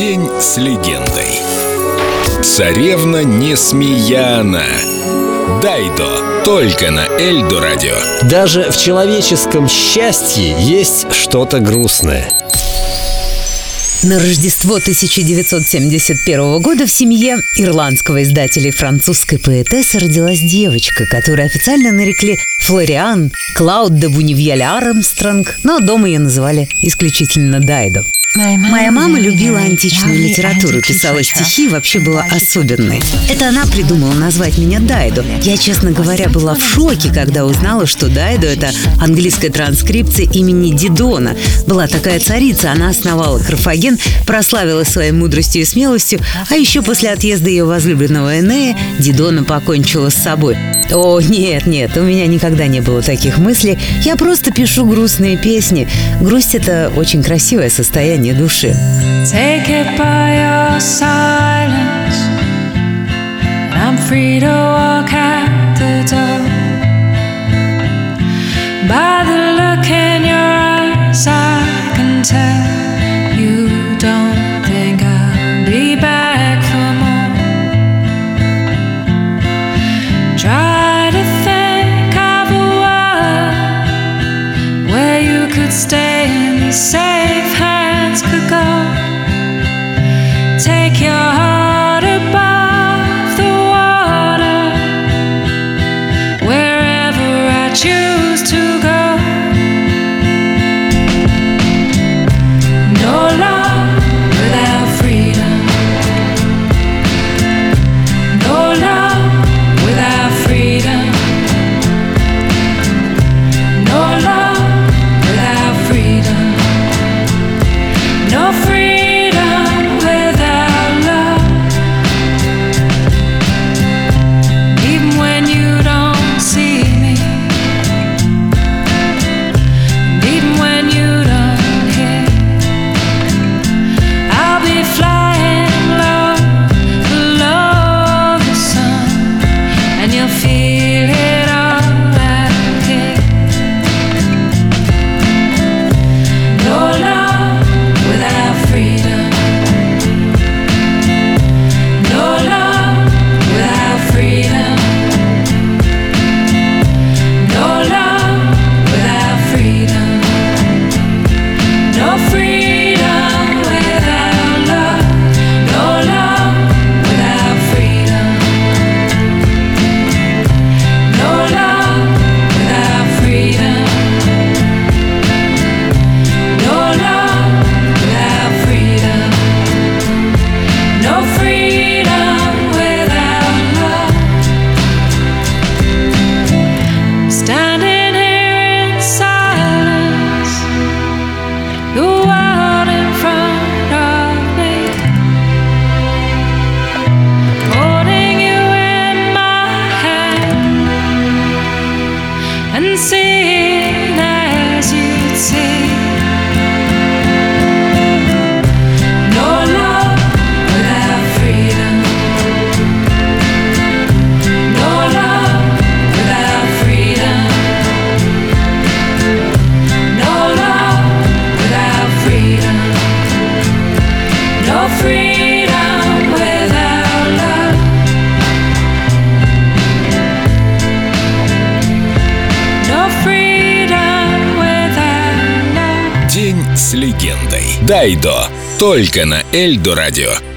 День с легендой. Царевна Несмеяна. Дайдо. Только на Эльдо радио. Даже в человеческом счастье есть что-то грустное. На Рождество 1971 года в семье ирландского издателя и французской поэтессы родилась девочка, которую официально нарекли Флориан Клауд де Бунивьяль Армстронг, но дома ее называли исключительно Дайдо. Моя мама любила античную литературу, писала стихи вообще была особенной. Это она придумала назвать меня Дайдо. Я, честно говоря, была в шоке, когда узнала, что Дайдо — это английская транскрипция имени Дидона. Была такая царица, она основала Карфаген, прославила своей мудростью и смелостью, а еще после отъезда ее возлюбленного Энея Дидона покончила с собой. О, нет, нет, у меня никогда не было таких мыслей. Я просто пишу грустные песни. Грусть — это очень красивое состояние души. Take it by your silence. I'm free to walk out the door. By the look in your eyes, I can tell you don't think I'll be back for more. Try to think of a world where you could stay and be Легендой. Дайдо. Только на Эльдо радио.